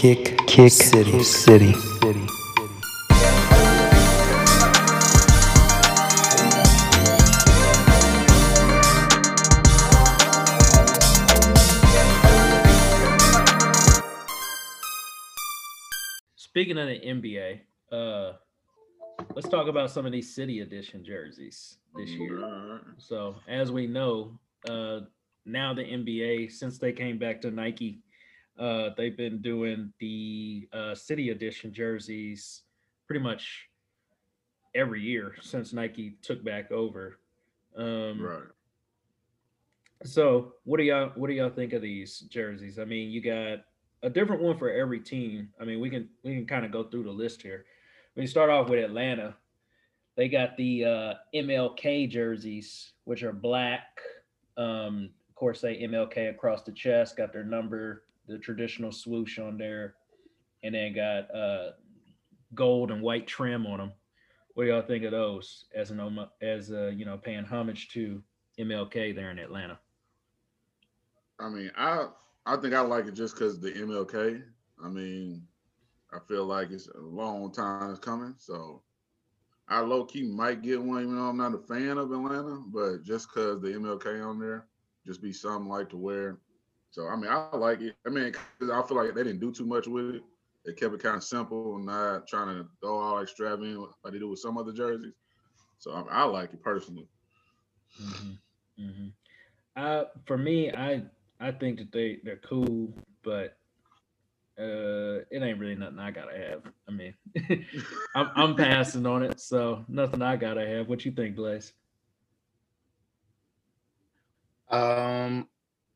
Kick, kick, city, city, city. Speaking of the NBA, uh, let's talk about some of these city edition jerseys this year. So, as we know, uh, now the NBA, since they came back to Nike, uh, they've been doing the uh, city edition jerseys pretty much every year since Nike took back over. Um, Right. so what do y'all what do y'all think of these jerseys? I mean, you got a different one for every team. I mean, we can we can kind of go through the list here. We start off with Atlanta. They got the uh, MLK jerseys, which are black. Um, of course, they MLK across the chest, got their number, the traditional swoosh on there, and then got uh, gold and white trim on them. What do y'all think of those as an as uh, you know paying homage to MLK there in Atlanta? I mean, I I think I like it just because the MLK. I mean, I feel like it's a long time coming, so I low key might get one. Even though I'm not a fan of Atlanta, but just because the MLK on there, just be something like to wear. So I mean, I like it. I mean, 'cause I feel like they didn't do too much with it. They kept it kind of simple, not trying to go all extravagant like they do with some other jerseys. So I, I like it personally. Mm-hmm. Mm-hmm. Uh, for me, I I think that they they're cool, but uh, it ain't really nothing I gotta have. I mean, I'm I'm passing on it, so nothing I gotta have. What you think, Blaze? Um,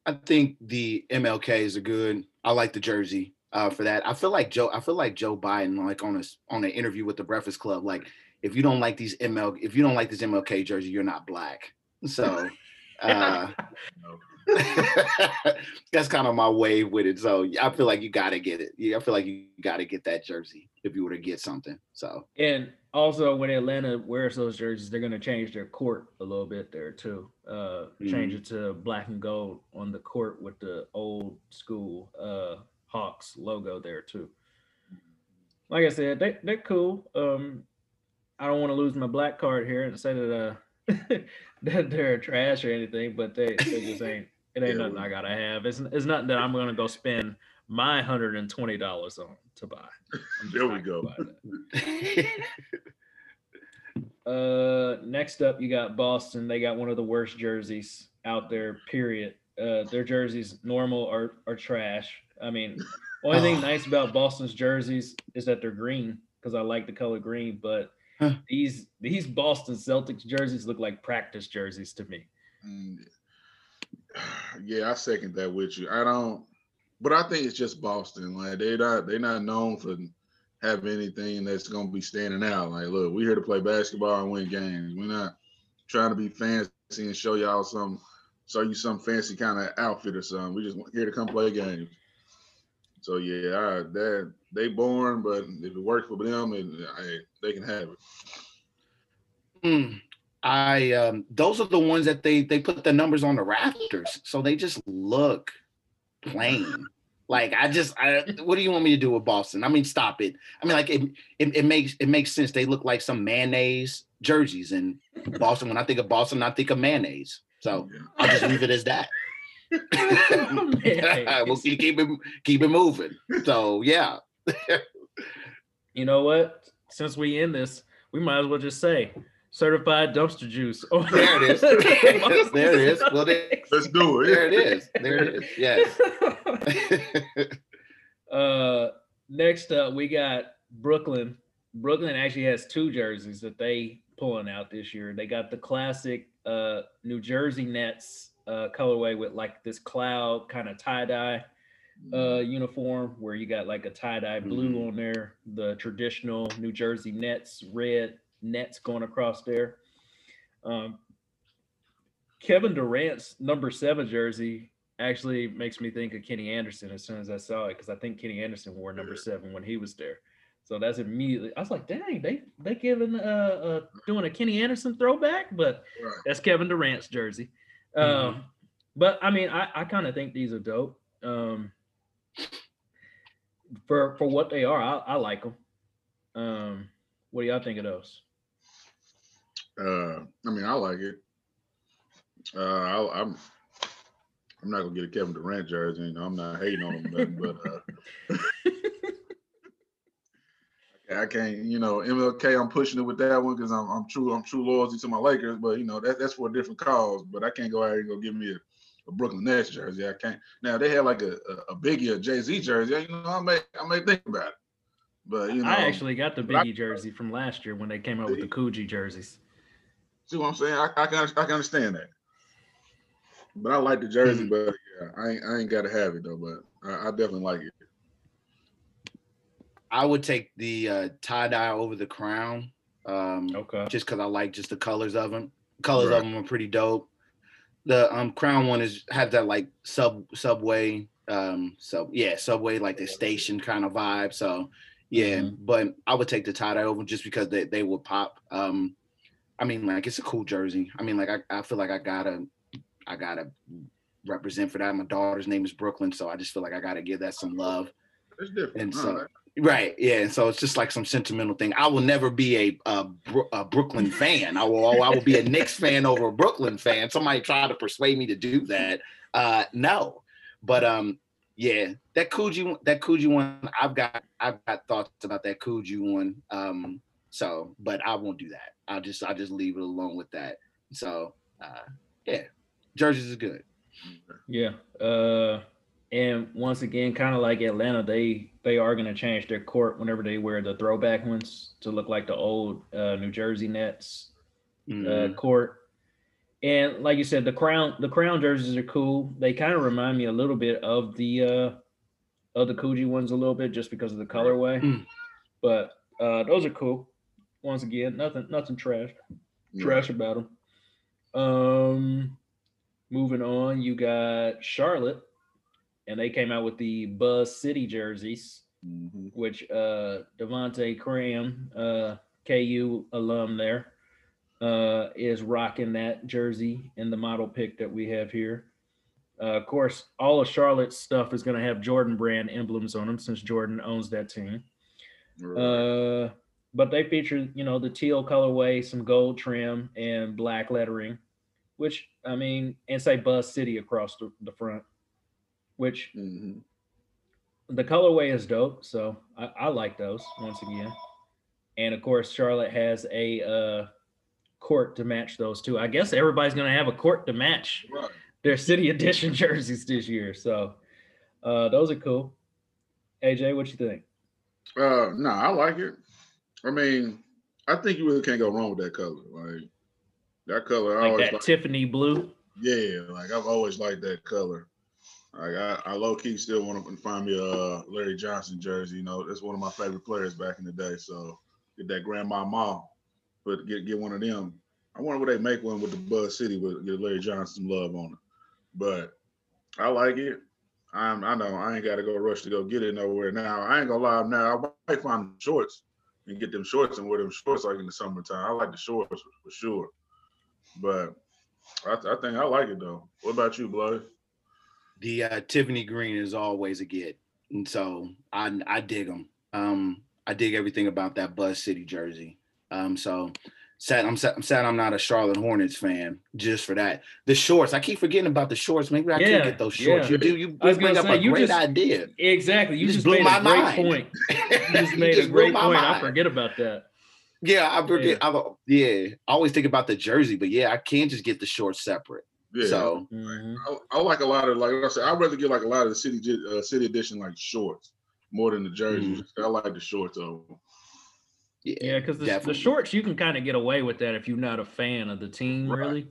I think the MLKs are good. I like the jersey uh, for that. I feel like Joe. I feel like Joe Biden, like on a on an interview with the Breakfast Club, like if you don't like these ML, if you don't like this MLK jersey, you're not black. So uh, that's kind of my way with it. So I feel like you got to get it. I feel like you got to get that jersey if you were to get something. So And also, when Atlanta wears those jerseys, they're gonna change their court a little bit there too. Uh, change it to black and gold on the court with the old school uh Hawks logo there too. Like I said, they they're cool. Um, I don't want to lose my black card here and say that uh that they're trash or anything, but they, they just ain't. It ain't Yeah, nothing I gotta have. It's it's nothing that I'm gonna go spend my hundred and twenty dollars on to buy. I'm just There we go. buy that. Uh, next up, you got Boston. They got one of the worst jerseys out there. Period. Uh, their jerseys, normal are are trash. I mean, only thing Oh. nice about Boston's jerseys is that they're green because I like the color green. But Huh. these these Boston Celtics jerseys look like practice jerseys to me. Mm, Yeah, I second that with you. I don't, but I think it's just Boston. Like they're not they're not known for having anything that's gonna be standing out. Like, look, we here to play basketball and win games. We're not trying to be fancy and show y'all some, show you some fancy kind of outfit or something. We just here to come play games. So yeah, I, that they born, but if it works for them, and they can have it. Mm, I um those are the ones that they they put the numbers on the rafters, so they just look plain. Like I just I what do you want me to do with Boston? I mean, stop it. I mean, like it it, it makes it makes sense. They look like some mayonnaise jerseys in Boston. When I think of Boston, I think of mayonnaise. So Yeah. I'll just leave it as that. we'll keep, keep it keep it moving. So yeah. you know what? Since we end this, we might as well just say certified dumpster juice. Oh, There it is. there it is. Well, there, Let's do it. there it is. There it is. Yes. uh, next up, we got Brooklyn. Brooklyn actually has two jerseys that they pulling out this year. They got the classic uh, New Jersey Nets uh, colorway with like this cloud kind of tie dye uh, uniform where you got like a tie dye blue on there, the traditional New Jersey Nets red nets going across there. Um, Kevin Durant's number seven jersey actually makes me think of Kenny Anderson as soon as I saw it because I think Kenny Anderson wore number seven when he was there. So that's immediately I was like, dang, they they giving uh, uh doing a Kenny Anderson throwback, but Right. that's Kevin Durant's jersey. Mhm. Um, but I mean, I, I kind of think these are dope. Um, for for what they are, I, I like them. Um, what do y'all think of those? Uh, I mean, I like it. Uh, I, I'm I'm not gonna get a Kevin Durant jersey. You know, I'm not hating on him, nothing, but uh, I can't. You know, MLK. I'm pushing it with that one because I'm I'm true. I'm true loyalty to my Lakers, but you know that that's for a different cause. But I can't go out here and go give me a, a Brooklyn Nets jersey. I can't. Now they have like a a, a Biggie or Jay Z jersey. You know, I may I may think about it. But you know, I actually got the but I- Biggie jersey from last year when they came out with the Coogi jerseys. See what I'm saying? I, I can I can understand that. But I like the jersey, but yeah, I ain't I ain't gotta have it though. But I, I definitely like it. I would take the uh, tie dye over the crown, um, Okay. just because I like just the colors of them. Colors Right. of them are pretty dope. The um, crown one is has that like sub subway, um, sub yeah subway like the station kind of vibe. So yeah, Mhm. but I would take the tie dye over just because they they would pop. Um, I mean like it's a cool jersey. I mean like I, I feel like I gotta I gotta represent for that. My daughter's name is Brooklyn, so I just feel like I gotta give that some love. It's different. And so- right. Right. Yeah. And so it's just like some sentimental thing. I will never be a, a, a Brooklyn fan. I will. I will be a Knicks fan over a Brooklyn fan. Somebody tried to persuade me to do that. Uh, no. But um, yeah, that Coogi one- that Coogi one. I've got I've got thoughts about that Coogi one. Um, so but I won't do that. I'll just I'll just leave it alone with that. So uh, yeah, jerseys is good. Yeah. Uh, and once again, kind of like Atlanta, they they are going to change their court whenever they wear the throwback ones to look like the old uh, New Jersey Nets Mhm. uh, court. And like you said, the crown the crown jerseys are cool. They kind of remind me a little bit of the uh, of the Coogi ones a little bit just because of the colorway. Mm. But uh, those are cool. Once again, nothing nothing trash trash about them. Um, moving on, you got Charlotte, and they came out with the Buzz City jerseys, Mhm. which uh Devonte' Graham, uh KU alum there, uh is rocking that jersey in the model pick that we have here. Uh, of course, all of Charlotte's stuff is going to have Jordan brand emblems on them since Jordan owns that team. Right. Uh, but they feature, you know, the teal colorway, some gold trim, and black lettering, which I mean, and say Buzz City across the, the front, which Mhm. the colorway is dope. So I, I like those once again. And of course, Charlotte has a uh, court to match those two. I guess everybody's gonna have a court to match Right. their city edition jerseys this year. So uh, those are cool. AJ, what you think? Uh, no, I like it. I mean, I think you really can't go wrong with that color. Like that color, I Like always that like. Tiffany blue. Yeah, like I've always liked that color. Like I, I low key still want to find me a uh, Larry Johnson jersey. You know, that's one of my favorite players back in the day. So get that Grandmama, but get get one of them. I wonder what they make one with the Buzz City with get Larry Johnson love on it. But I like it. I'm I know I ain't got to go rush to go get it nowhere now. I ain't gonna lie now. I might find shorts and get them shorts and wear them shorts like in the summertime. I like the shorts for sure. But I, I think I like it though. What about you, Blood? the uh, Tiffany green is always a get, and so I I dig them. Um, I dig everything about that Buzz City jersey. Um, so sad I'm sad, I'm sad I'm not a Charlotte Hornets fan just for that. The shorts, I keep forgetting about the shorts. Maybe I Yeah, can get those shorts. yeah. You do. You I was bring up say, a you great just- idea. Exactly. You Just just, blew made my a great mind. point. you You just made a great my point. I forget about that. Yeah, I forget. I, yeah, I always think about the jersey, but yeah, I can't just get the shorts separate. Yeah. So Mhm. I, I like a lot of like I said. I'd rather get like a lot of the city uh, city edition like shorts more than the jerseys. I like the shorts over. yeah, Yeah, because the, the shorts you can kind of get away with that if you're not a fan of the team, Right. really.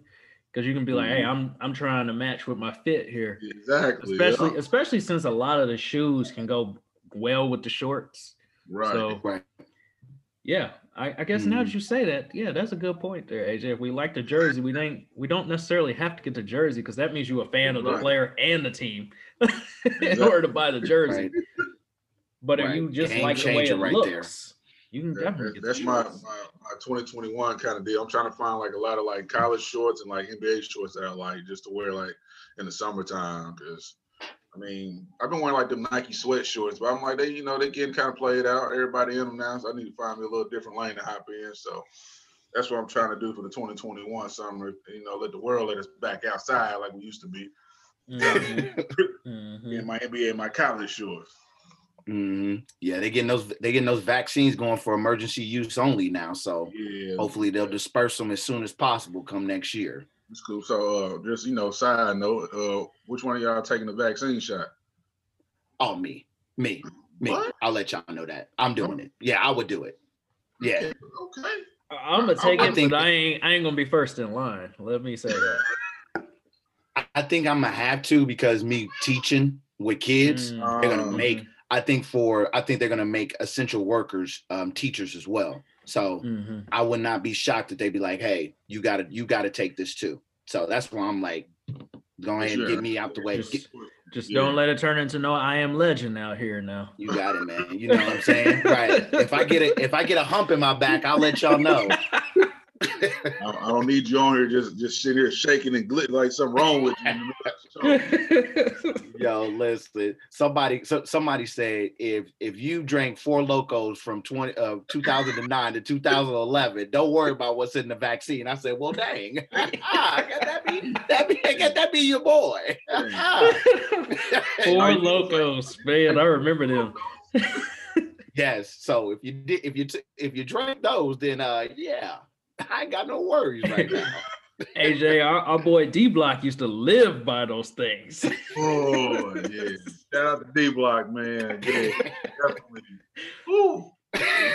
Because you can be like, "Hey, Mhm. I'm I'm trying to match with my fit here." Exactly. Especially yeah. especially since a lot of the shoes can go well with the shorts. right. So Right. yeah, I, I guess now Mhm. that you say that, yeah, that's a good point there, AJ. If we like the jersey, we don't we don't necessarily have to get the jersey because that means you're a fan of the Right. player and the team in Exactly. order to buy the jersey. Right. But if Right. you just Game like the way changer it right looks, there. You can definitely that- that's my, my my 2021 kind of deal. I'm trying to find like a lot of like college shorts and like NBA shorts that I like just to wear like in the summertime because I mean, I've been wearing like the Nike sweat shorts, but I'm like, they, you know, they getting kind of played out. Everybody in them now, so I need to find me a little different lane to hop in. So that's what I'm trying to do for the 2021 summer. You know, let the world let us back outside like we used to be Mhm. Mhm. in my NBA my college shorts. Hmm Yeah, they getting those they getting those vaccines going for emergency use only now. So Yeah, hopefully they'll disperse them as soon as possible come next year. it's cool. So, uh, just you know, side note, uh, which one of y'all taking the vaccine shot? Oh, me, me, me. What? I'll let y'all know that I'm doing it. Yeah, I would do it. Yeah, Okay. okay. I'm gonna take I it, think- but I ain't. I ain't gonna be first in line. Let me say that. I- I think I'm gonna have to because me teaching with kids, Mm. they're gonna Um, make. I think for I think they're gonna make essential workers um, teachers as well. So Mhm. I would not be shocked that they'd be like, "Hey, you got to you got to take this too." So that's why I'm like, go ahead and get me out the way. Just- Get- Just Yeah. don't let it turn into no I am legend out here now. you got it, man. You know what I'm saying, right? If I get it, if I get a hump in my back, I'll let y'all know. I, I don't need you on here just just sitting here shaking and glit like something wrong with you. in the middle of the show. Yo, listen. Somebody, so somebody said if if you drank Four Lokos from twenty uh 2009 to 2011, don't worry about what's in the vaccine. I said, well, dang, ah, got that be that be that be your boy. Four Lokos, man. I remember them. yes. So if you did, if you t- if you drank those, then uh, yeah, I ain't got no worries right now. AJ, our, our boy D Block used to live by those things. Oh yeah. Shout out to D Block, man. Yeah, definitely. Ooh.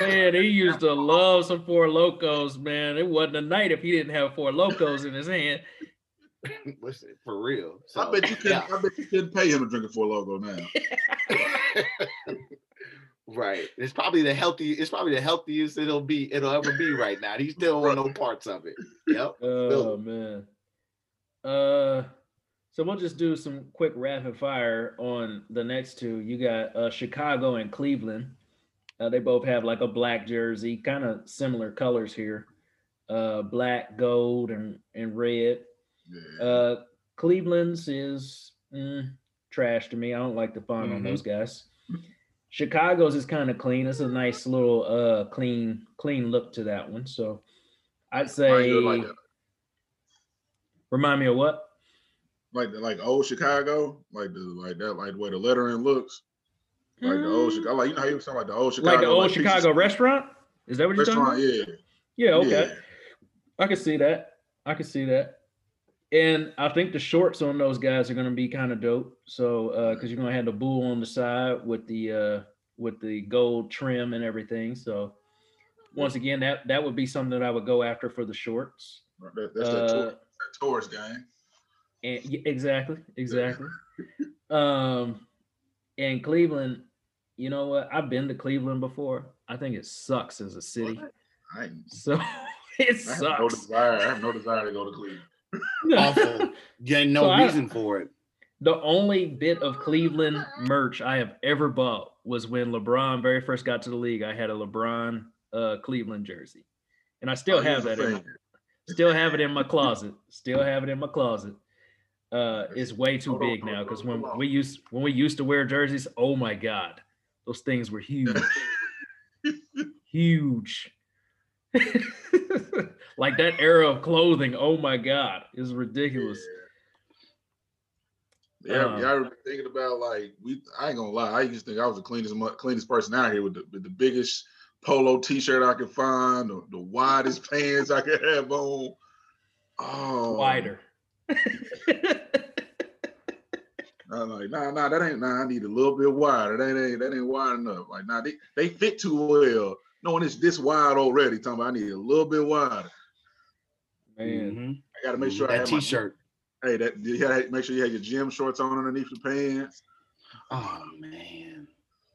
Man, he used to love some Four Lokos, man. It wasn't a night if he didn't have Four Lokos in his hand. Listen, for real. I bet you couldn't. yeah. I bet you couldn't pay him to drink a Four Loko now. Right. It's probably the healthy. It's probably the healthiest it'll be. It'll ever be right now. He still want no parts of it. Yep. Oh man. Uh so we'll just do some quick rapid fire on the next two. You got uh Chicago and Cleveland. Uh, they both have like a black jersey, kind of similar colors here. Uh black, gold, and and red. Yeah. Uh Cleveland's is mm, trash to me. I don't like the font on Mhm. those guys. Chicago's is kind of clean. It's a nice little uh clean clean look to that one. So I'd say like, a- remind me of what? like the like old Chicago, like the like that, like the way the lettering looks, like the old Chicago. Like you know how you was talking like the old Chicago, Mm. like the old pizza Chicago restaurant? Is that what you're restaurant. talking about? Yeah, Yeah, okay. yeah. I can see that. I can see that. And I think the shorts on those guys are going to be kind of dope. So, uh, because you're going to have the bull on the side with the uh, with the gold trim and everything. So, once again, that that would be something that I would go after for the shorts. That, that's that, Uh, tour, that tourist game. And y- exactly, exactly. um, and Cleveland, you know what? I've been to Cleveland before. I think it sucks as a city. I, So it I have no sucks. desire. I have no desire to go to Cleveland. Awful. Yeah, no So I- reason for it. The only bit of Cleveland merch I have ever bought was when LeBron very first got to the league. I had a LeBron uh, Cleveland jersey, and I still Oh, have that. In my, still have it in my closet. Still have it in my closet. Uh, it's way too Hold big hold now because when on. we used when we used to wear jerseys, oh my god, those things were huge, huge. like that era of clothing, oh my god, is ridiculous. Yeah, Um, yeah. I was thinking about like we. I ain't gonna lie. I used to think I was the cleanest, cleanest person out here with the, with the biggest polo T-shirt I could find, the, the widest pants I could have on. Oh, Wider. I'm like, nah, nah, that ain't. Nah, I need a little bit wider. That ain't. That ain't wide enough. Like, nah, they they fit too well. Knowing it's this wide already, talking about I need a little bit wider. Man, Mhm. I got to make sure I that have my- T-shirt. hey, that you gotta make sure you have your gym shorts on underneath your pants. Oh man,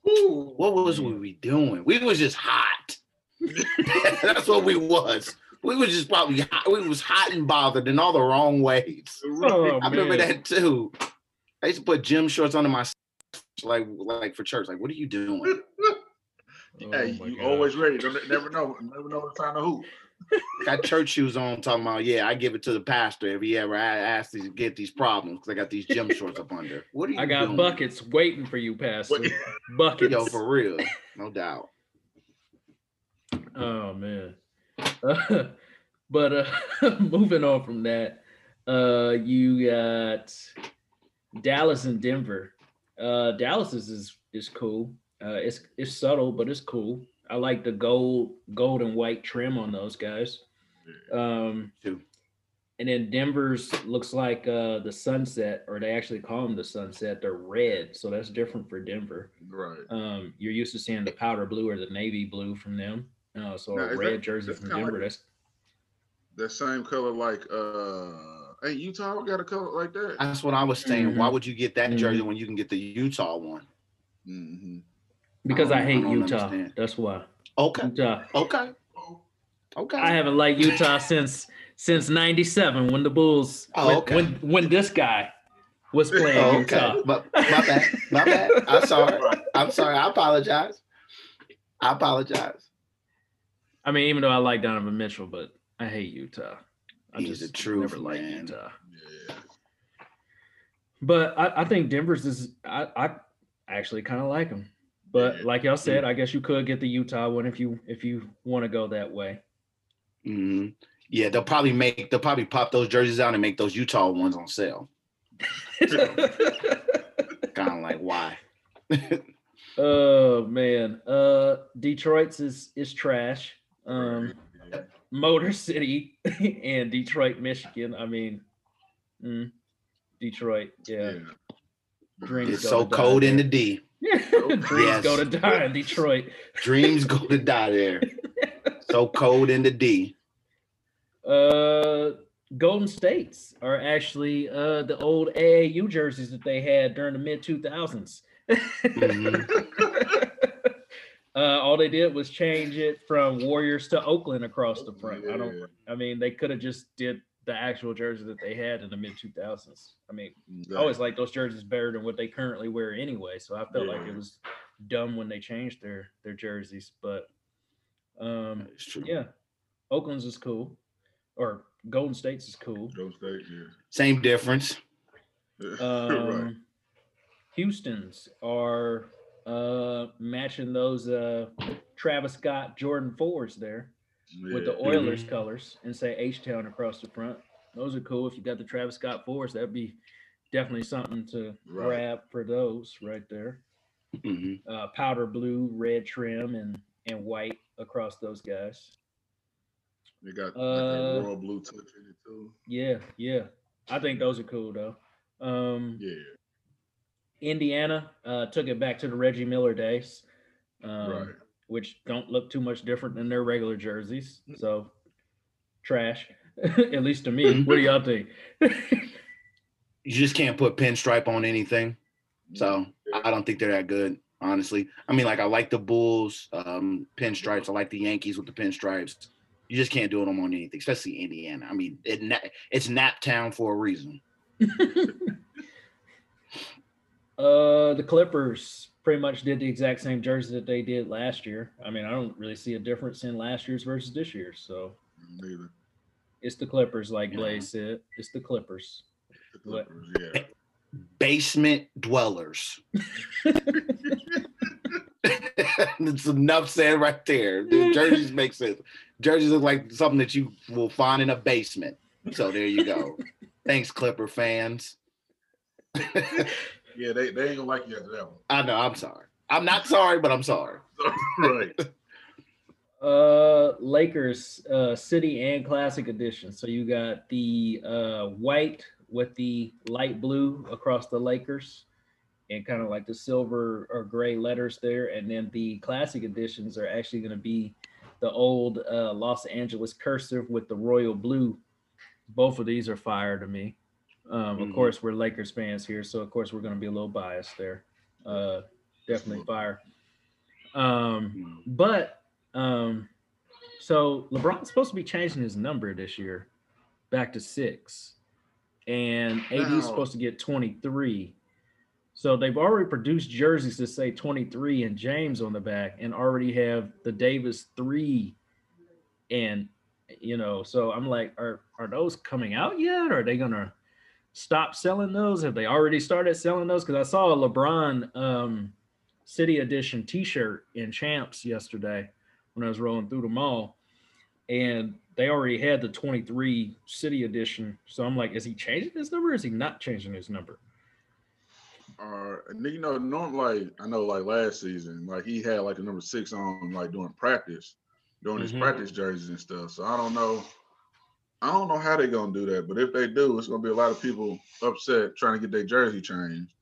Ooh, what was we, we doing? We was just hot. That's what we was. We was just probably hot. we was hot and bothered in all the wrong ways. Oh, I remember man. that too. I used to put gym shorts under my like like for church. Like, what are you doing? Oh Hey, my you God. always ready. Don't never know. Never know the time to hoop. Got church shoes on, talking about yeah, I give it to the pastor if he ever a- asks to get these problems because I got these gym shorts up under. What are you? I got doing? buckets waiting for you, Pastor. Buckets. Yo, for real, no doubt. Oh man. but uh moving on from that, uh you got Dallas and Denver. Uh Dallas is is, is cool. Uh it's it's subtle, but it's cool. I like the gold gold and white trim on those guys. Um Too. and then Denver's looks like uh the sunset, or they actually call them the sunset. They're red, so that's different for Denver. Right. Um, you're used to seeing the powder blue or the navy blue from them. Uh, so Now, a red that- jersey from Denver. like- That's the same color like uh hey Utah got a color like that. That's what I was saying. Why Mhm. would you get that Mhm. jersey when you can get the Utah one? hmm because I, I hate don't Utah. understand. That's why Okay, Utah. okay, okay. I haven't liked Utah since since '97 when the Bulls. Oh, when, okay. when when this guy was playing Oh, Utah. okay, but my bad, my bad. I'm sorry. I'm sorry. I apologize. I apologize. I mean, even though I like Donovan Mitchell, but I hate Utah. I He's just the truth, never liked man. Utah. yeah. But I, I think Denver's is I, I actually kind of like them. But like y'all said, I guess you could get the Utah one if you if you want to go that way. hmm Yeah, they'll probably make they'll probably pop those jerseys out and make those Utah ones on sale. Kind of like why? oh man, uh, Detroit's is is trash. Um, Motor City and Detroit, Michigan. I mean, mm, Detroit. Yeah, yeah. It's so cold in the. D. Dreams go to die in Detroit. Dreams go to die there. So cold in the D. Uh, Golden States are actually uh the old AAU jerseys that they had during the mid two thousands. Mhm. Uh, all they did was change it from Warriors to Oakland across the front. I don't. I mean, they could have just did the actual jersey that they had in the mid two thousands. I mean, I always like those jerseys better than what they currently wear anyway. So I felt like it was dumb when they changed their their jerseys. But um, It's true. yeah, Oakland's is cool, or Golden State's is cool. Go State, Same difference. yeah. right. Um, Houston's are uh matching those uh Travis Scott Jordan fours there with the Yeah. Oilers colors and say H Town across the front. Those are cool. If you got the Travis Scott fours, that'd be definitely something to Right. grab for those right there. hmm Uh, powder blue, red trim, and and white across those guys. They got Uh, like royal blue touch in it too. Yeah, yeah. I think those are cool though. Um, Yeah. Indiana uh, took it back to the Reggie Miller days, um, right. Which don't look too much different than their regular jerseys. So trash, at least to me. What do y'all think? You just can't put pinstripe on anything. So I don't think they're that good, honestly. I mean, like I like the Bulls um, pinstripes. I like the Yankees with the pinstripes. You just can't do them on anything, especially Indiana. I mean, it, na- it's Nap Town for a reason. uh, the Clippers pretty much did the exact same jersey that they did last year. I mean, I don't really see a difference in last year's versus this year's. So Neither. it's the Clippers, like Yeah. Blaze said. It's the Clippers. The What? Clippers, yeah. Basement dwellers. it's enough said right there. The jerseys make sense. Jerseys look like something that you will find in a basement. So there you go. Thanks, Clipper fans. Yeah, they, they ain't gonna like you after that one. I know. I'm sorry. I'm not sorry, but I'm sorry. right. Uh, Lakers, uh, City and Classic Edition. So you got the uh white with the light blue across the Lakers, and kind of like the silver or gray letters there, and then the Classic Editions are actually going to be the old uh, Los Angeles cursive with the royal blue. Both of these are fire to me. Um, of Mhm. course, we're Lakers fans here, so of course we're going to be a little biased there. Uh, definitely fire. Um, but um, so LeBron's supposed to be changing his number this year back to six, and AD's Now- supposed to get 23. So they've already produced jerseys that say 23 and James on the back, and already have the Davis three and You know, so I'm like, are are those coming out yet? Or are they gonna stop selling those? Have they already started selling those? Because I saw a LeBron um, City Edition T-shirt in Champs yesterday when I was rolling through the mall, and they already had the 23 City Edition. So I'm like, is he changing his number? Is he not changing his number? Uh, and you know, normally I know like last season, like he had like a number six on like during practice, during his Mhm. practice jerseys and stuff. So I don't know. I don't know how they're gonna do that, but if they do, it's gonna be a lot of people upset trying to get their jersey changed.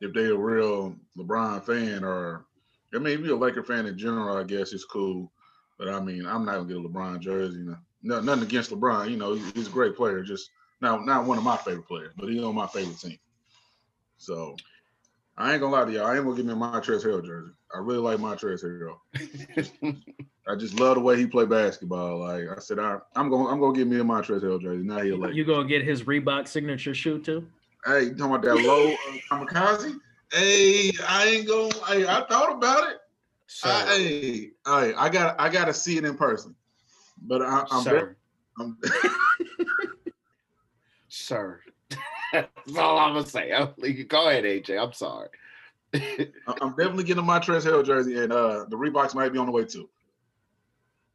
If they're a real LeBron fan, or I mean, if you're a Laker fan in general, I guess it's cool. But I mean, I'm not gonna get a LeBron jersey. You know, no, nothing against LeBron. You know, he's a great player. Just not not one of my favorite players, but he's on my favorite team. So I ain't gonna lie to y'all. I ain't gonna give me a Montrezl Harrell jersey. I really like Montrezl Harrell. I just love the way he play basketball. Like I said, I, I'm gonna I'm gonna give me a Montrezl Harrell jersey. Now he'll like. You gonna get his Reebok signature shoe too? Hey, you talking about that low uh, kamikaze? Hey, I ain't gonna. Hey, I thought about it. Sir, I, hey, hey, I got I got to see it in person. But I, I'm, very, I'm sir. That's all I'm gonna say. I'm- Go ahead, AJ. I'm sorry. I'm definitely getting my Montrezl Harrell jersey, and uh, the Reeboks might be on the way too.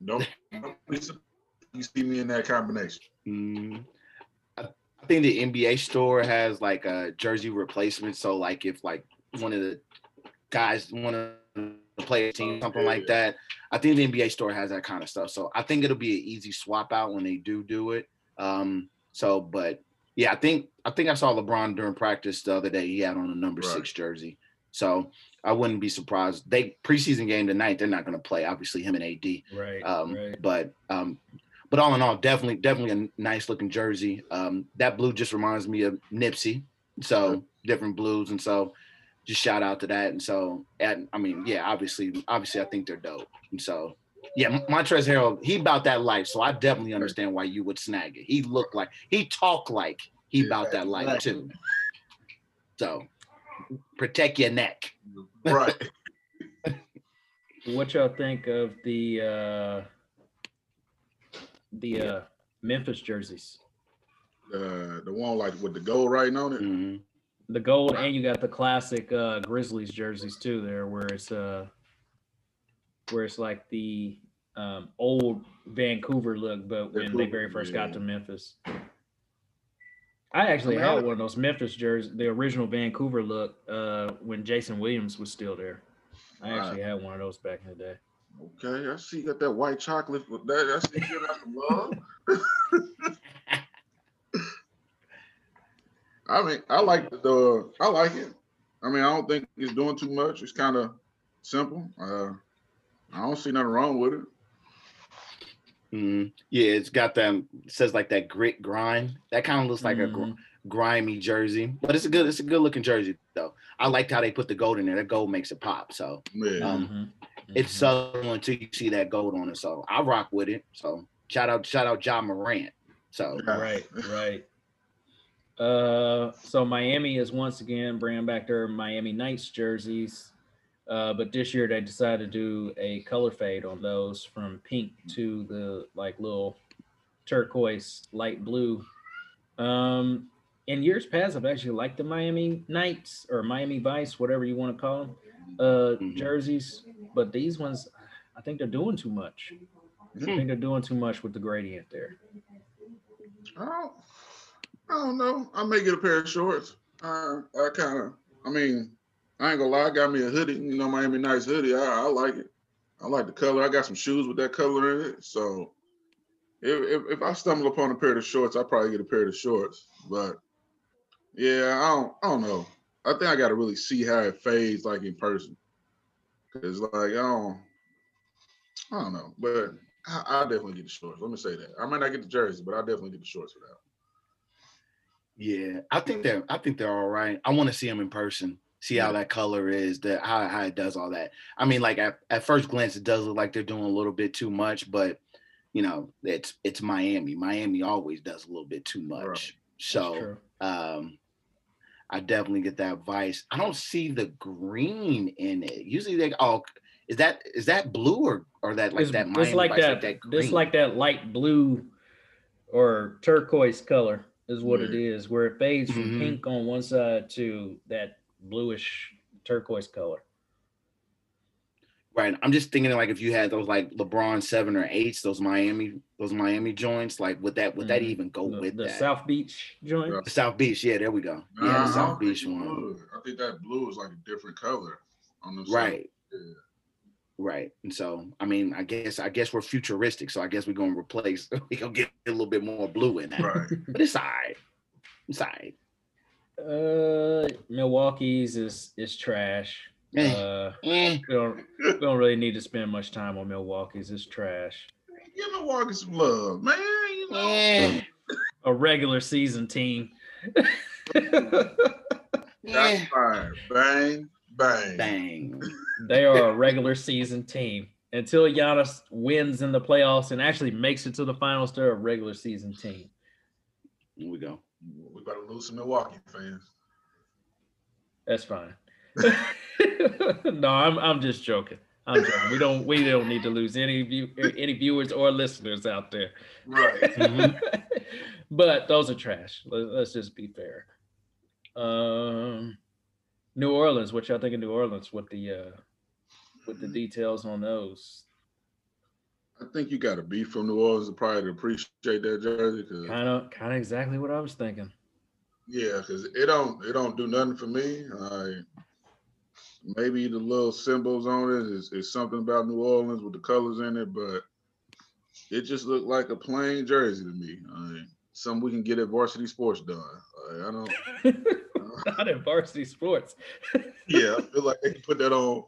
Don't, don't be surprised if you see me in that combination. Mm, I think the NBA store has like a jersey replacement. So like if like one of the guys want to play a team, something like that, I think the NBA store has that kind of stuff. So I think it'll be an easy swap out when they do do it. Um, so, but yeah, I think I think I saw LeBron during practice the other day. He had on a number Right. six jersey. So I wouldn't be surprised. They preseason game tonight. They're not going to play. Obviously, him and AD. Right. Um, right. But um, but all in all, definitely definitely a nice looking jersey. Um, that blue just reminds me of Nipsey. So different blues, and so just shout out to that. And so, and I mean, yeah, obviously, obviously, I think they're dope. And so, yeah, Montrezl Harrell, he about that life. So I definitely understand why you would snag it. He looked like he talked like he about that life too. So protect your neck. Right. What y'all think of the uh the uh Memphis jerseys? uh, the one like with the gold writing on it. Mhm. The gold and you got the classic uh Grizzlies jerseys too there where it's uh where it's like the um old Vancouver look, but when they very first got to Memphis. I actually I mean, had one of those Memphis jerseys, the original Vancouver look, uh, when Jason Williams was still there. I Right. actually had one of those back in the day. Okay, I see you got that white chocolate with that. I see you got some love. I mean, I like the, the. I like it. I mean, I don't think it's doing too much. It's kind of simple. Uh, I don't see nothing wrong with it. Mhm. Yeah, it's got them. Says like that grit grind. That kind of looks like a gr- Mhm. grimy jersey, but it's a good. It's a good looking jersey though. I liked how they put the gold in there. That gold makes it pop. So Yeah. Um, Mhm. it's Mhm. subtle until you see that gold on it. So I rock with it. So shout out, shout out, Ja Morant. So Yeah. Right, right. Uh, so Miami is once again bringing back their Miami Knights jerseys, uh, but this year they decided to do a color fade on those from pink to the like little turquoise light blue. Um, in years past, I've actually liked the Miami Knights or Miami Vice, whatever you want to call them, uh, Mhm. jerseys, but these ones, I think they're doing too much. I think they're doing too much with the gradient there. I don't, I don't know. I may get a pair of shorts. Uh, I kind of, I mean, I ain't gonna lie. I got me a hoodie, you know, Miami Nice hoodie. I, I like it. I like the color. I got some shoes with that color in it. So if, if, if I stumble upon a pair of shorts, I'll probably get a pair of shorts. But yeah, I don't, I don't know. I think I got to really see how it fades like in person. Cause like I don't, I don't know, but I, I definitely get the shorts. Let me say that. I might not get the jersey, but I definitely get the shorts that. yeah, I think they're. I think they're all right. I want to see them in person. See how that color is. That how how it does all that. I mean, like at, at first glance, it does look like they're doing a little bit too much, but you know, it's it's Miami. Miami always does a little bit too much. So um I definitely get that vice. I don't see the green in it. Usually they oh Is that is that blue or or that like it's, that it's Miami like Vice, that, that it's like that light blue or turquoise color is what it Yeah. is, where it fades from Mhm. pink on one side to that bluish turquoise color. Right. I'm just thinking like if you had those like LeBron seven or eights, those Miami, those Miami joints, like would that would that Mhm. even go The, with the that? South Beach joint. The South Beach, yeah, there we go. Yeah, Nah, the South Beach one. would. I think that blue is like a different color on the Right. Yeah. Right. And so I mean, I guess I guess we're futuristic. So I guess we're gonna replace we're gonna get a little bit more blue in that. Right. But it's all right. It's all right. Uh, Milwaukee's is is trash. Eh, Uh, eh. we don't we don't really need to spend much time on Milwaukee's. It's trash. Give Milwaukee some love, man. You know. Eh, A regular season team. That's fine. Bang, bang. Bang. they are a regular season team. Until Giannis wins in the playoffs and actually makes it to the finals, they're a regular season team. Here we go. We better lose some Milwaukee fans. That's fine. no, I'm I'm just joking. I'm joking. We don't we don't need to lose any view any viewers or listeners out there. Right. Mhm. but those are trash. Let- Let's just be fair. Um, New Orleans. What y'all think of New Orleans with the uh, with the details on those? I think you got to be from New Orleans to probably to appreciate that jersey Kind of kind of exactly what I was thinking. Yeah, because it don't it don't do nothing for me. I maybe the little symbols on it is, is something about New Orleans with the colors in it, but it just looked like a plain jersey to me. I something we can get at Varsity Sports done. Like, I don't. Not in varsity sports. yeah, I feel like they can put that on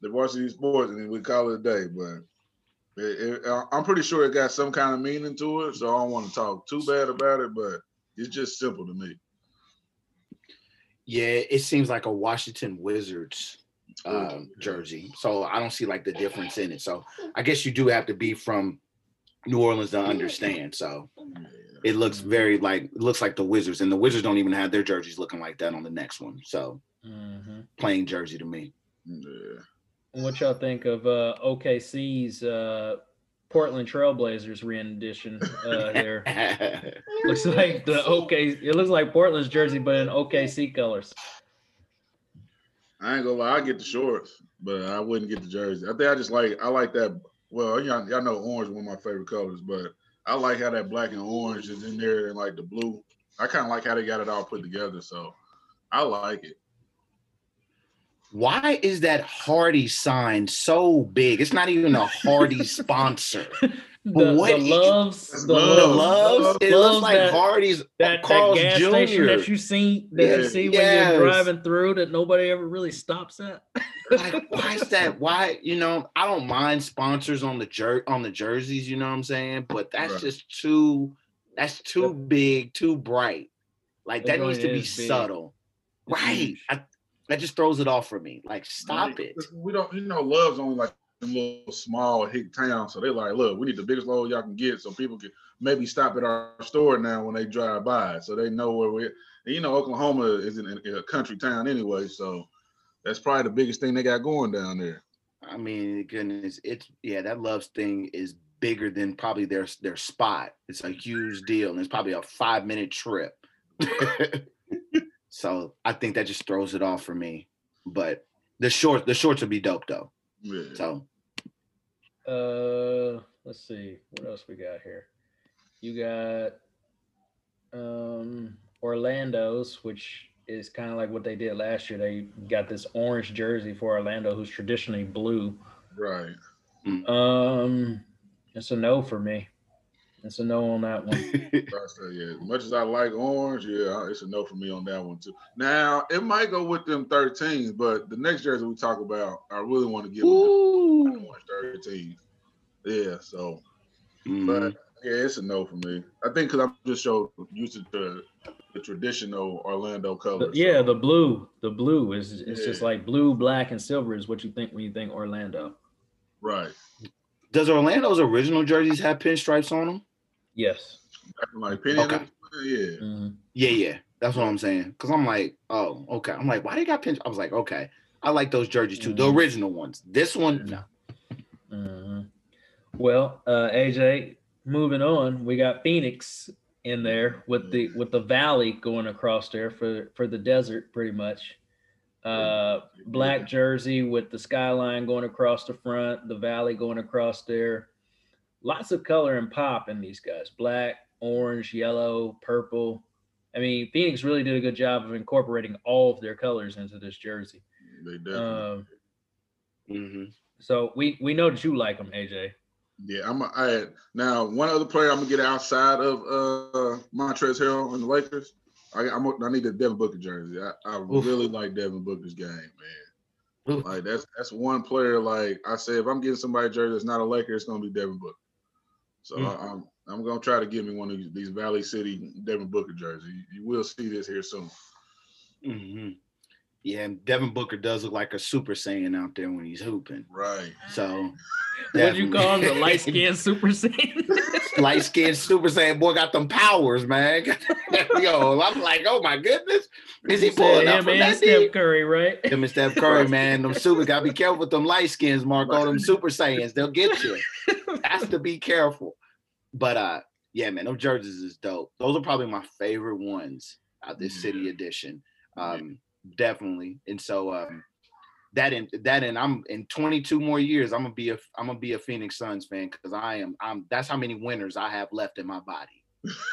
the varsity sports and then we call it a day. But it, it, I'm pretty sure it got some kind of meaning to it, so I don't want to talk too bad about it. But it's just simple to me. Yeah, it seems like a Washington Wizards um, jersey. So I don't see like the difference in it. So I guess you do have to be from New Orleans to understand. So it looks very like it looks like the Wizards, and the Wizards don't even have their jerseys looking like that on the next one. So Mhm. plain jersey to me. Yeah. What y'all think of uh, OKC's uh, Portland Trailblazers rendition uh, here? looks like the OK. It looks like Portland's jersey, but in OKC colors. I ain't gonna lie, I get the shorts, but I wouldn't get the jersey. I think I just like I like that. Well, y'all, y'all know orange is one of my favorite colors, but I like how that black and orange is in there and like the blue. I kind of like how they got it all put together, so I like it. Why is that Hardy sign so big? It's not even a Hardy sponsor. The, what the loves, That's the love. The loves, loves, it loves looks like that- Hardy's that, that gas Jr. station that you see that you Yeah. see when Yes. you're driving through that nobody ever really stops at. like why is that why you know i don't mind sponsors on the jer- on the jerseys you know what i'm saying but that's Right. just too that's too big too bright like That that needs to be big. subtle It's right. I, that just throws it off for me. Like stop it. We don't, you know, Love's only like a little small hick town, so they're like, look, we need the biggest logo y'all can get, so people can maybe stop at our store now when they drive by, so they know where we. And you know, Oklahoma is in, in a country town anyway, so that's probably the biggest thing they got going down there. i mean goodness it's yeah that loves thing is bigger than probably their their spot. It's a huge deal and it's probably a five minute trip so i think that just throws it off for me but the short the shorts would be dope though Yeah. so Uh, let's see what else we got here. You got um Orlando's, which is kind of like what they did last year. They got this orange jersey for Orlando, who's traditionally blue. Right. Um, it's a no for me. It's a no on that one. I say, yeah. As much as I like orange, yeah, it's a no for me on that one too. Now it might go with them 13s, but the next jersey we talk about, I really want to get with the Ooh. orange 13s. Yeah, so Mhm. but yeah, it's a no for me. I think because I'm just so used to the, the traditional Orlando The- colors. yeah, so, the blue, the blue is it's just like blue, black, and silver is what you think when you think Orlando. right. Does Orlando's original jerseys have pinstripes on them? Yes. Acting like Penny. Okay. Yeah. Mhm. Yeah, yeah. That's what I'm saying. Cause I'm like, oh, okay. I'm like, why they got pin? I was like, okay. I like those jerseys too, the Mhm. original ones. This one, no. Mhm. Well, uh, AJ, moving on, we got Phoenix in there with the with the valley going across there for for the desert, pretty much. Uh, black jersey with the skyline going across the front, the valley going across there. Lots of color and pop in these guys: black, orange, yellow, purple. I mean, Phoenix really did a good job of incorporating all of their colors into this jersey. They definitely. Um, Mhm. so we we know that you like them, AJ. Yeah, I'm. A, I had now one other player I'm gonna get outside of uh Montrezl Harrell and the Lakers. I I'm, a- I need a Devin Booker jersey. I, I Oof. really like Devin Booker's game, man. Oof. Like that's that's one player. Like I said, if I'm getting somebody jersey that's not a Laker, it's gonna be Devin Booker. So Mm. I, I'm I'm gonna try to get me one of these, these Valley City Devin Booker jerseys. You, you will see this here soon. hmm Yeah, and Devin Booker does look like a super saiyan out there when he's hooping. Right. So What do you call him? The light skinned super saiyan? light skinned super saiyan boy got them powers, man. Yo, I'm like, oh my goodness, is he You said pulling up him from and that Steph deep? Curry, right? Them and Steph Curry, man. Them super gotta be careful with them light skins, Mark. All Them super saiyans, they'll get you. Has to be careful. But uh, yeah, man, those jerseys is dope. Those are probably my favorite ones out this city edition. Um, definitely. And so um that in that and I'm in 22 more years, I'm gonna be a I'm gonna be a Phoenix Suns fan because I am I'm that's how many winners I have left in my body.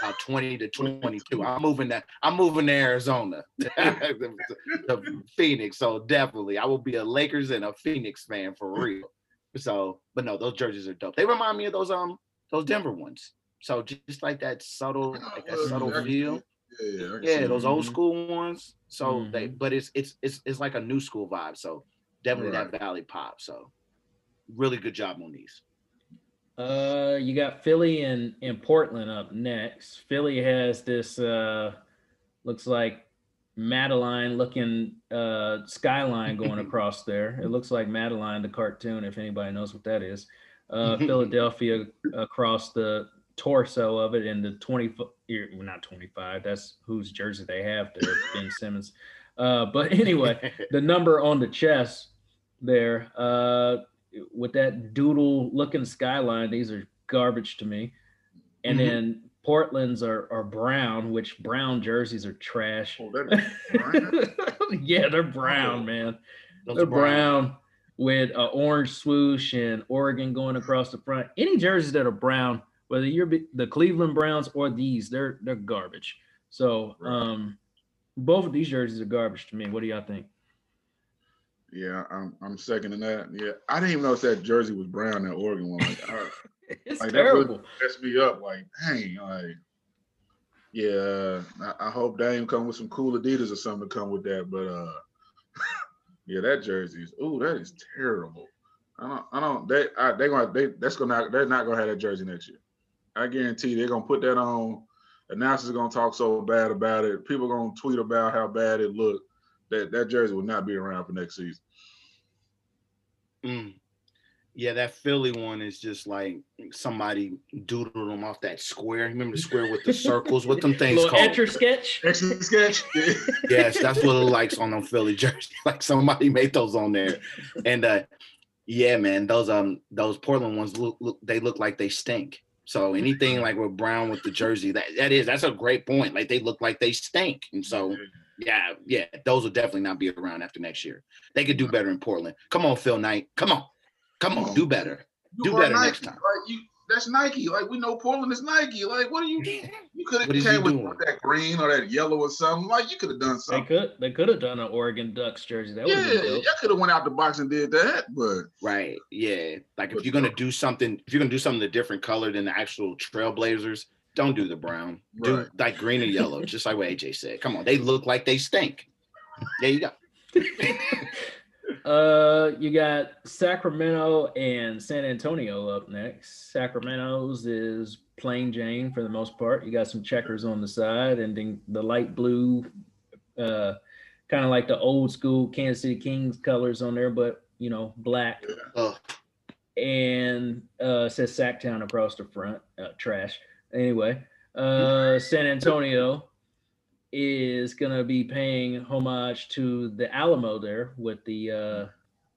About 20 to 22. I'm moving that I'm moving to Arizona. to, to Phoenix. So definitely I will be a Lakers and a Phoenix fan for real. So, but no, those jerseys are dope. They remind me of those um those Denver ones. So just like that subtle, like that subtle I can see feel. Yeah, yeah, Yeah, those old Mhm. school ones. So they, Mhm. but it's it's it's it's like a new school vibe. So definitely that Valley pop. So really good job on these. Uh, you got Philly and, and Portland up next. Philly has this uh looks like Madeline looking uh skyline going across there. It looks like Madeline the cartoon, if anybody knows what that is. Uh Philadelphia across the torso of it and the 20 fo- eh, well, not 25 that's whose jersey they have there ben simmons. Uh but anyway the number on the chest there uh with that doodle looking skyline these are garbage to me. And Mhm. then portland's are, are brown which brown jerseys are trash. Oh, brown? yeah they're brown man. Those they're are brown with an orange swoosh and Oregon going across the front. Any jerseys that are brown, whether you're be- the Cleveland Browns or these, they're they're garbage. So um, both of these jerseys are garbage to me. What do y'all think? Yeah, I'm I'm seconding that. Yeah, I didn't even know that jersey was brown. That Oregon one, like, I, It's Like, that really- terrible. messed me up. Like, dang, like, yeah. I, I hope Dame come with some cool Adidas or something to come with that. But uh, yeah, that jersey is. Ooh, that is terrible. I don't. I don't. They. I, they gonna. They. That's gonna. They're not gonna have that jersey next year. I guarantee they're gonna put that on. Announcers gonna talk so bad about it. People gonna tweet about how bad it looked. That that jersey will not be around for next season. Mm. Yeah, that Philly one is just like somebody doodled them off that square. Remember the square with the circles? What them things Little called? etch a sketch. Extra sketch. yes, that's what it likes on them Philly jerseys. Like somebody made those on there. And uh yeah, man, those um those Portland ones look, look they look like they stink. So anything like with brown with the jersey, that that is that's a great point. Like they look like they stink. And so yeah, yeah, those will definitely not be around after next year. They could do better in Portland. Come on, Phil Knight. Come on. Come on, do better. You Do better Nike. next time. Like you, that's Nike. Like we know Portland is Nike. Like what are you? You could have What is he came with doing? that green or that yellow or something. Like you could have done something. They something. could they could have done an Oregon Ducks jersey. That would Yeah, have been y'all could have went out the box and did that. But Right. Yeah. Like if you're gonna do something, if you're gonna do something a different color than the actual Trailblazers, don't do the brown. Do Right. like green or yellow, just like what AJ said. Come on, they look like they stink. There you go. Uh, you got Sacramento and San Antonio up next. Sacramento's is plain Jane for the most part. You got some checkers on the side, and then the light blue, uh, kind of like the old school Kansas City Kings colors on there, but you know, black. Ugh. And uh, it says Sactown across the front. Uh, trash. Anyway, uh, San Antonio. Is gonna be paying homage to the Alamo there with the uh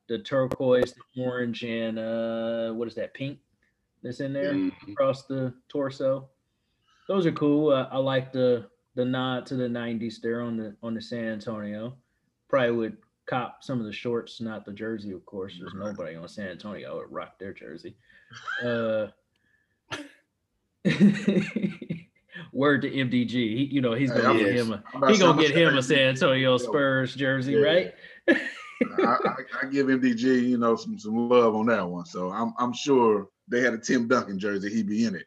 the turquoise, the orange, and uh what is that pink that's in there Mhm. across the torso. Those are cool. Uh, I like the the nod to the '90s there on the on the San Antonio. Probably would cop some of the shorts, not the jersey, of course. There's nobody on San Antonio would rock their jersey. Uh, word to MDG. He, you know, he's gonna I'm- get him a he gonna get him a San Antonio Spurs jersey, Yeah. right? I, I, I give MDG, you know, some some love on that one. So I'm I'm sure they had a Tim Duncan jersey, he'd be in it.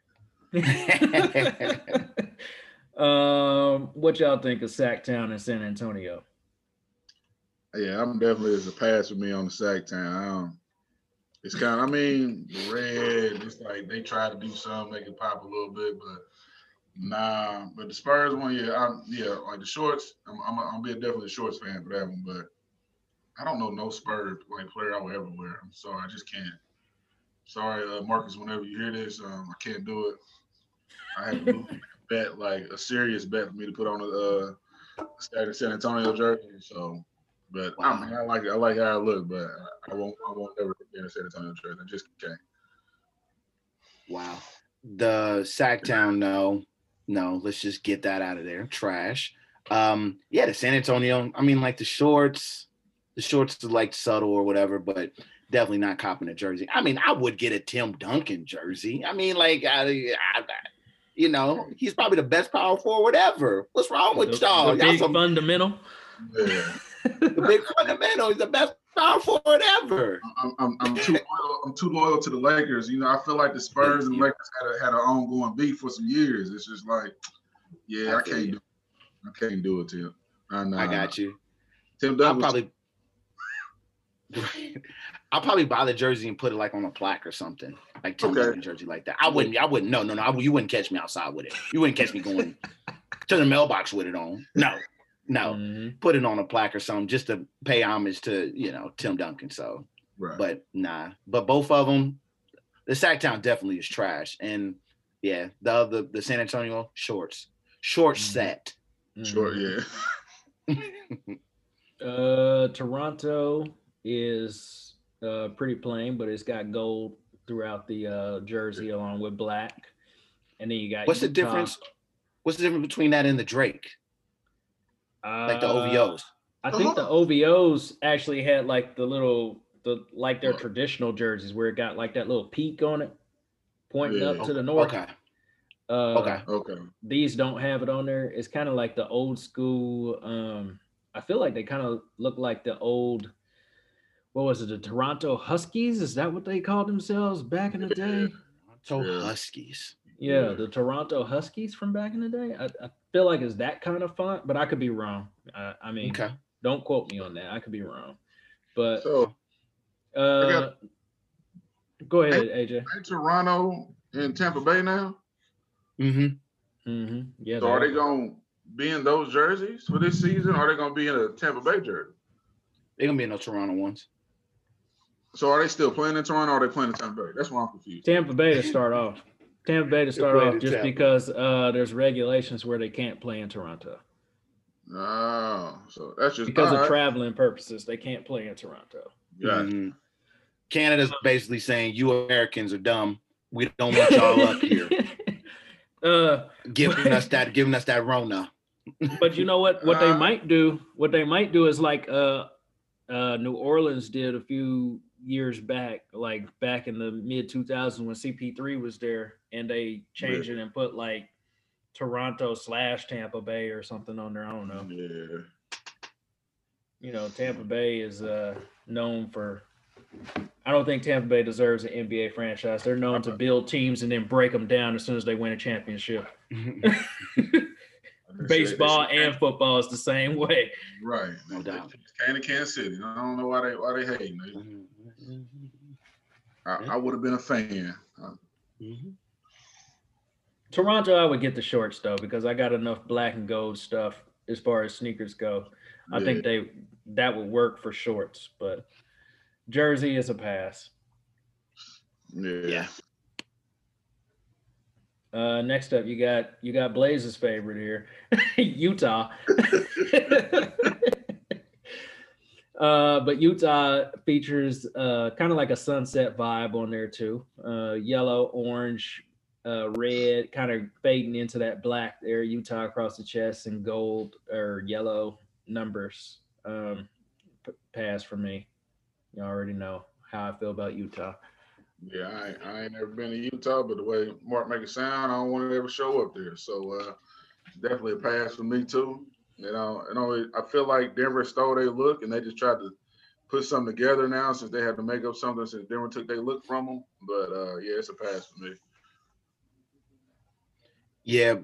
um, what y'all think of Sactown and San Antonio? Yeah, I'm definitely it's a pass for me on the Sactown. Um, it's kind of, I mean, the red. It's like they try to do something, make it pop a little bit, but nah. But the Spurs one, yeah, I'm, yeah, like the shorts. I'm, I'm, I'm be definitely a shorts fan for that one, but I don't know no Spurs like player I would ever wear. I'm sorry, I just can't. Sorry, uh, Marcus. Whenever you hear this, um, I can't do it. I have to bet like a serious bet for me to put on a uh, Saturday San Antonio jersey. So. But I mean, I like it. I like how I look, but I won't. I won't ever get a San Antonio jersey. I just can't. Wow. The Sacktown, no, no. Let's just get that out of there. Trash. Um, yeah, the San Antonio. I mean, like the shorts, the shorts are like subtle or whatever, but definitely not copping a jersey. I mean, I would get a Tim Duncan jersey. I mean, like, I, I, you know, he's probably the best power forward ever. What's wrong with The- y'all? the Y'all big some fundamental. Yeah, the big fundamental. He's the best power forward ever. I'm, I'm, I'm too loyal. I'm too loyal to the Lakers. You know, I feel like the Spurs and Lakers had a, had an ongoing beef for some years. It's just like, yeah, I I, can't you. do. I can't do it, Tim. I, know. I got you. Tim I'll probably I'll probably buy the jersey and put it like on a plaque or something, like Tim Okay. Duncan jersey like that. I wouldn't. I wouldn't. No, no, no. I, you wouldn't catch me outside with it. You wouldn't catch me going to the mailbox with it on. No, no. Mhm. Put it on a plaque or something just to pay homage to you know Tim Duncan. So, right. but nah. But both of them, the Sactown definitely is trash. And yeah, the other the San Antonio shorts, short Mhm. set. Sure. Mhm. Yeah. Uh, Toronto is uh pretty plain, but it's got gold throughout the uh jersey along with black. And then you got What's the difference? What's the difference between that and the Drake, like the Uh, OVOs? I think the OVOs actually had like the little the like their traditional jerseys where it got like that little peak on it, pointing up Yeah. to the north. Okay. Uh, Okay. Okay. These don't have it on there. It's kind of like the old school. Um, I feel like they kind of look like the old. What was it? The Toronto Huskies? Is that what they called themselves back in the day? So Yeah. Huskies. Yeah, Yeah. the Toronto Huskies from back in the day. I, I feel like it's that kind of font, but I could be wrong. I, I mean, Okay. don't quote me on that. I could be wrong. But So uh, got- go ahead, AJ. ain't Toronto and Tampa Bay now. Mm-hmm. Mm-hmm. Yeah. So are they they gonna be in those jerseys for this season? Or are they gonna be in a Tampa Bay jersey? They're gonna be in those Toronto ones. So are they still playing in Toronto? or Are they playing in Tampa Bay? That's why I'm confused. Tampa Bay to start off. Tampa Bay to start off in just Tampa. because uh, there's regulations where they can't play in Toronto Oh, so that's just because of right. traveling purposes. They can't play in Toronto. Yeah. Mhm. Canada's basically saying you Americans are dumb. We don't want y'all up here. uh, Giving us that, giving us that Rona. but you know what? What they Uh, might do, what they might do is like uh, uh, New Orleans did a few years back, like back in the mid 2000s when CP3 was there, and they changed it and put like Toronto slash Tampa Bay or something on there. I don't know. Yeah. you know, Tampa Bay is uh, known for. I don't think Tampa Bay deserves an NBA franchise. They're known to build teams and then break them down as soon as they win a championship. Baseball and football is the same way. right. No doubt. Came to Kansas City. I don't know why they why they hating. They- I, I would have been a fan. Mhm. Toronto, I would get the shorts though because I got enough black and gold stuff as far as sneakers go. I think they that would work for shorts, but jersey is a pass. Yeah. Yeah. Uh, next up, you got you got Blaze's favorite here, Utah. uh, but Utah features uh, kind of like a sunset vibe on there too. Uh, yellow, orange, uh, red, kind of fading into that black there. Utah across the chest and gold or yellow numbers. Um, p- pass for me. You already know how I feel about Utah. Yeah, I, ain't- I ain't never been to Utah, but the way Mark make it sound, I don't want to ever show up there. So uh, definitely a pass for me too. You know, you know, I feel like Denver stole their look, and they just tried to put something together now since they had to make up something since Denver took their look from them. But uh, yeah, it's a pass for me. Yeah,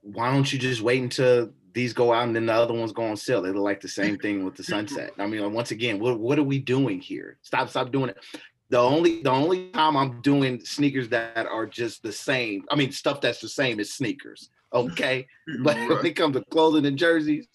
why don't you just wait until these go out and then the other ones go on sale? They look like the same thing with the sunset. I mean, once again, what what are we doing here? Stop, stop doing it. The only the only time I'm doing sneakers that are just the same, I mean, stuff that's the same is sneakers. Okay, but when it comes to clothing and jerseys,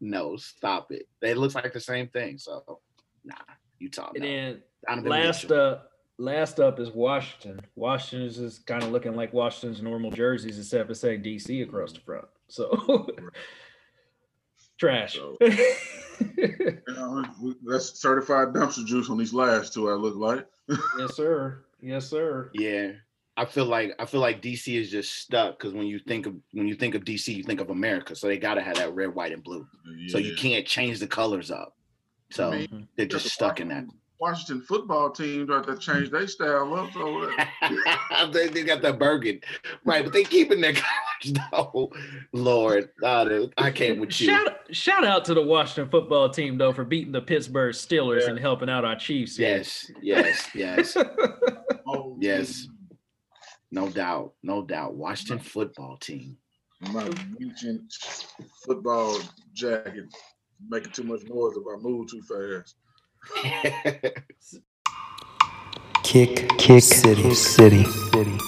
no, stop it. They look like the same thing. So, nah, Utah. And No. then Donovan last Mitchell. uh last up is Washington. Washington's is kind of looking like Washington's normal jerseys, except for saying DC across the front. So trash. So- You know, that's certified dumpster juice on these last two. I look like. yes, sir. Yes, sir. Yeah. I feel like I feel like DC is just stuck because when you think of when you think of DC, you think of America. So they gotta have that red, white, and blue. So you can't change the colors up. So mean, Mhm. they're just stuck in that. Washington football team tried to change their style up. So uh, they, they got that Bergen, right? But they keeping their college though. Lord, God, I can't with you. Shout shout out to the Washington football team though for beating the Pittsburgh Steelers Yeah. and helping out our Chiefs. here. Yes, yes, yes, oh, Yes. no doubt, no doubt. Washington football team. My ancient football jacket making too much noise if I move too fast. Kick, kick, city, city, city.